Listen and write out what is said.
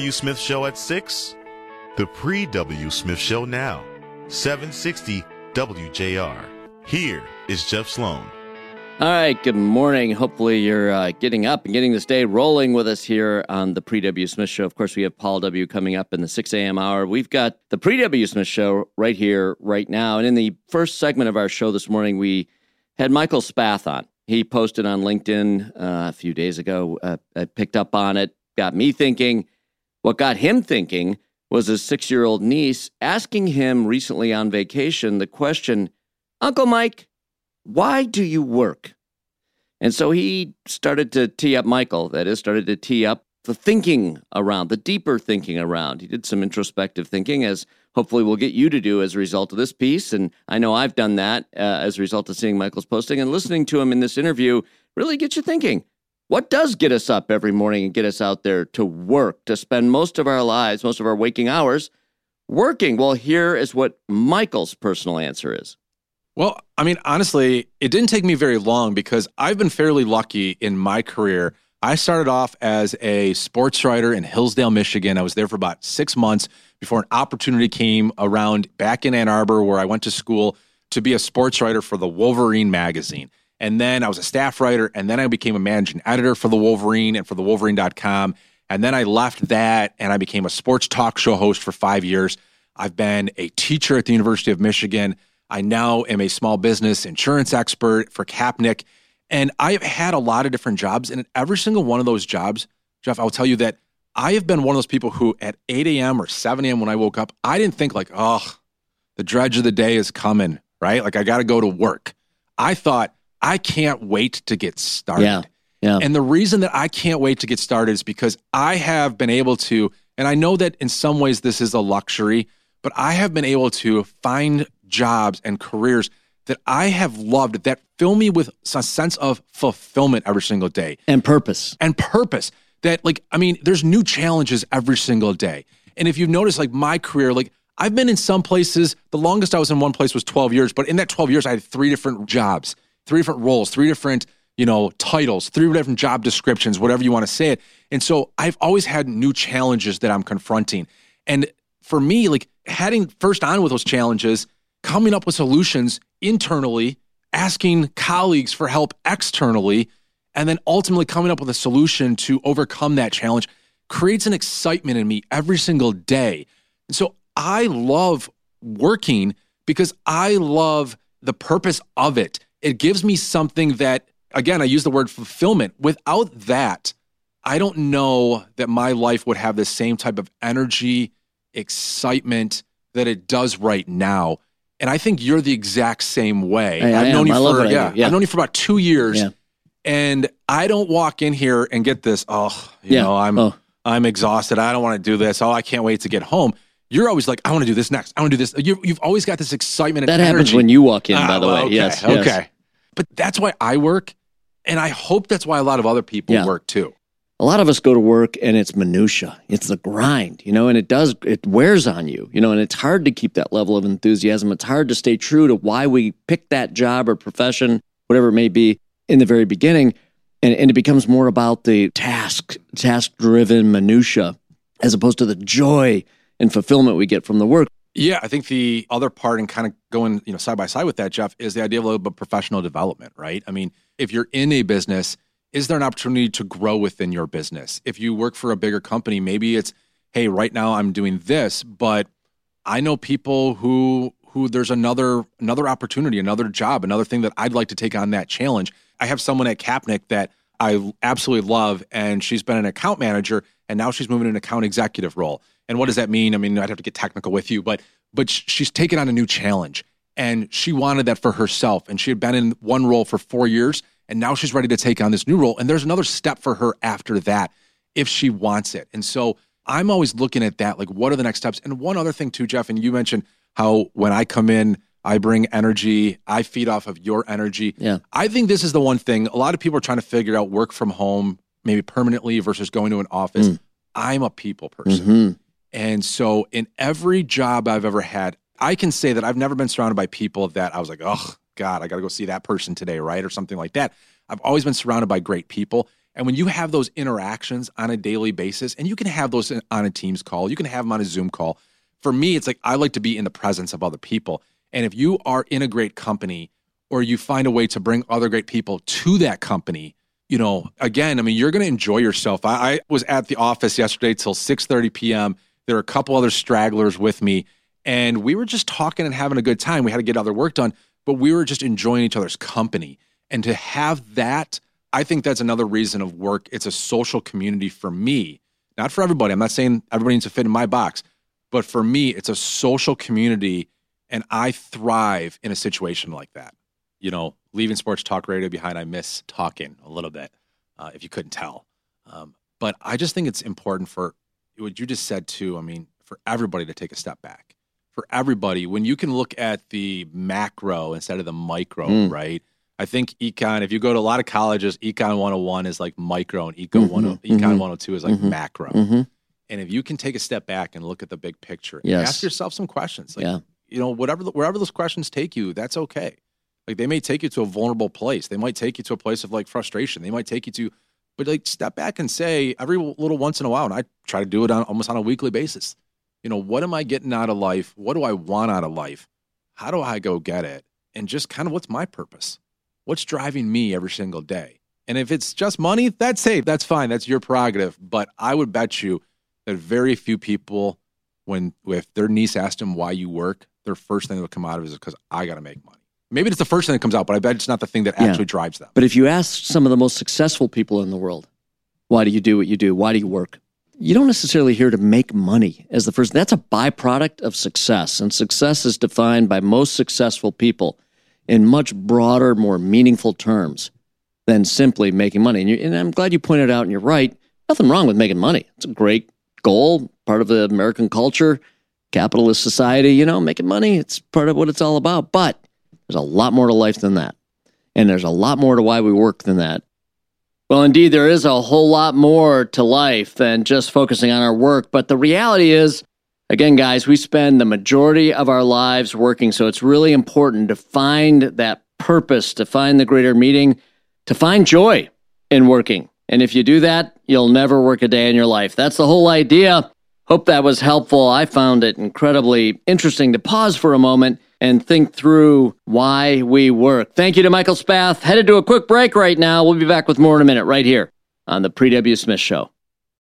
W. Smith Show at 6? The pre W. Smith Show now, 760 WJR. Here is Jeff Sloan. All right, good morning. Hopefully, you're uh, getting up and getting this day rolling with us here on the Pre W. Smith Show. Of course, we have Paul W. coming up in the 6 a.m. hour. We've got the Pre W. Smith Show right here, right now. And in the first segment of our show this morning, we had Michael Spath on. He posted on LinkedIn uh, a few days ago. Uh, I picked up on it, got me thinking. What got him thinking was his six year old niece asking him recently on vacation the question, Uncle Mike, why do you work? And so he started to tee up Michael, that is, started to tee up the thinking around, the deeper thinking around. He did some introspective thinking, as hopefully we'll get you to do as a result of this piece. And I know I've done that uh, as a result of seeing Michael's posting and listening to him in this interview really gets you thinking. What does get us up every morning and get us out there to work, to spend most of our lives, most of our waking hours working? Well, here is what Michael's personal answer is. Well, I mean, honestly, it didn't take me very long because I've been fairly lucky in my career. I started off as a sports writer in Hillsdale, Michigan. I was there for about six months before an opportunity came around back in Ann Arbor, where I went to school to be a sports writer for the Wolverine magazine. And then I was a staff writer, and then I became a managing editor for the Wolverine and for the Wolverine.com. And then I left that and I became a sports talk show host for five years. I've been a teacher at the University of Michigan. I now am a small business insurance expert for Kapnick. And I've had a lot of different jobs. And in every single one of those jobs, Jeff, I'll tell you that I have been one of those people who at 8 a.m. or 7 a.m. when I woke up, I didn't think like, oh, the dredge of the day is coming, right? Like I got to go to work. I thought, I can't wait to get started. Yeah. Yeah. And the reason that I can't wait to get started is because I have been able to, and I know that in some ways this is a luxury, but I have been able to find jobs and careers that I have loved that fill me with a sense of fulfillment every single day and purpose. And purpose that, like, I mean, there's new challenges every single day. And if you've noticed, like, my career, like, I've been in some places, the longest I was in one place was 12 years, but in that 12 years, I had three different jobs, three different roles, three different, you know, titles, three different job descriptions, whatever you want to say it. And so I've always had new challenges that I'm confronting. And for me, like, heading first on with those challenges, coming up with solutions internally, asking colleagues for help externally, and then ultimately coming up with a solution to overcome that challenge creates an excitement in me every single day. And so I love working because I love the purpose of it. It gives me something that, again, I use the word fulfillment. Without that, I don't know that my life would have the same type of energy, excitement that it does right now. And I think you're the exact same way. I, I've known you I for yeah, yeah, I've known you for about two years. Yeah. And I don't walk in here and get this, oh, you Yeah. know, I'm Oh. I'm exhausted. I don't want to do this. Oh, I can't wait to get home. You're always like, I want to do this next. I want to do this. You, you've always got this excitement and That happens when you walk in, Ah, by the well, way. okay, Yes. Okay. yes. But that's why I work. And I hope that's why a lot of other people Yeah. work too. a lot of us go to work and it's minutia it's the grind you know and it does it wears on you you know and it's hard to keep that level of enthusiasm it's hard to stay true to why we picked that job or profession whatever it may be in the very beginning and, and it becomes more about the task task driven minutia as opposed to the joy and fulfillment we get from the work Yeah, I think the other part and kind of going, you know, side by side with that, Jeff, is the idea of a little bit of professional development, right? I mean, if you're in a business, is there an opportunity to grow within your business? If you work for a bigger company, maybe it's, hey, right now I'm doing this, but I know people who who there's another another opportunity, another job, another thing that I'd like to take on that challenge. I have someone at Kapnick that I absolutely love, and she's been an account manager, and now she's moving into an account executive role. And what does that mean? I mean, I'd have to get technical with you, but but she's taken on a new challenge, and she wanted that for herself. And she had been in one role for four years, and now she's ready to take on this new role. And there's another step for her after that, if she wants it. And so I'm always looking at that, like what are the next steps? And one other thing too, Jeff, and you mentioned how when I come in, I bring energy, I feed off of your energy. Yeah. I think this is the one thing a lot of people are trying to figure out work from home, maybe permanently versus going to an office. Mm. I'm a people person. Mhm. And so in every job I've ever had, I can say that I've never been surrounded by people that I was like, oh, God, I got to go see that person today, right? Or something like that. I've always been surrounded by great people. And when you have those interactions on a daily basis, and you can have those on a Teams call, you can have them on a Zoom call. For me, it's like I like to be in the presence of other people. And if you are in a great company or you find a way to bring other great people to that company, you know, again, I mean, you're going to enjoy yourself. I, I, was at the office yesterday till 6:30 p.m. There were a couple other stragglers with me, and we were just talking and having a good time. We had to get other work done, but we were just enjoying each other's company. And to have that, I think that's another reason of work. It's a social community for me, not for everybody. I'm not saying everybody needs to fit in my box, but for me, it's a social community, and I thrive in a situation like that. You know, leaving sports talk radio behind, I miss talking a little bit, uh, if you couldn't tell. Um, but I just think it's important for what you just said too. I mean, for everybody to take a step back. For everybody, when you can look at the macro instead of the micro, mm. right? I think econ, if you go to a lot of colleges, econ 101 is like micro and econ, mm-hmm, 10, econ mm-hmm, 102 is like mm-hmm, macro. Mm-hmm. And if you can take a step back and look at the big picture, yes. ask yourself some questions. Like, yeah. you know, whatever, wherever those questions take you, that's okay. Like they may take you to a vulnerable place. They might take you to a place of like frustration. They might take you to, but like step back and say every little once in a while, and I try to do it on almost on a weekly basis. You know, what am I getting out of life? What do I want out of life? How do I go get it? And just kind of what's my purpose? What's driving me every single day? And if it's just money, that's safe. That's fine. That's your prerogative. But I would bet you that very few people, when if their niece asked them why you work, their first thing that would come out of it is because I got to make money. Maybe it's the first thing that comes out, but I bet it's not the thing that actually yeah. drives them. But if you ask some of the most successful people in the world, why do you do what you do? Why do you work? You don't necessarily hear to make money as the first. That's a byproduct of success. And success is defined by most successful people in much broader, more meaningful terms than simply making money. And, and I'm glad you pointed out, and you're right, nothing wrong with making money. It's a great goal, part of the American culture, capitalist society. You know, making money, it's part of what it's all about. But there's a lot more to life than that. And there's a lot more to why we work than that. Well, indeed, there is a whole lot more to life than just focusing on our work. But the reality is, again, guys, we spend the majority of our lives working. So it's really important to find that purpose, to find the greater meaning, to find joy in working. And if you do that, you'll never work a day in your life. That's the whole idea. Hope that was helpful. I found it incredibly interesting to pause for a moment and think through why we work. Thank you to Michael Spath. Headed to a quick break right now. We'll be back with more in a minute right here on the Pre W. Smith Show.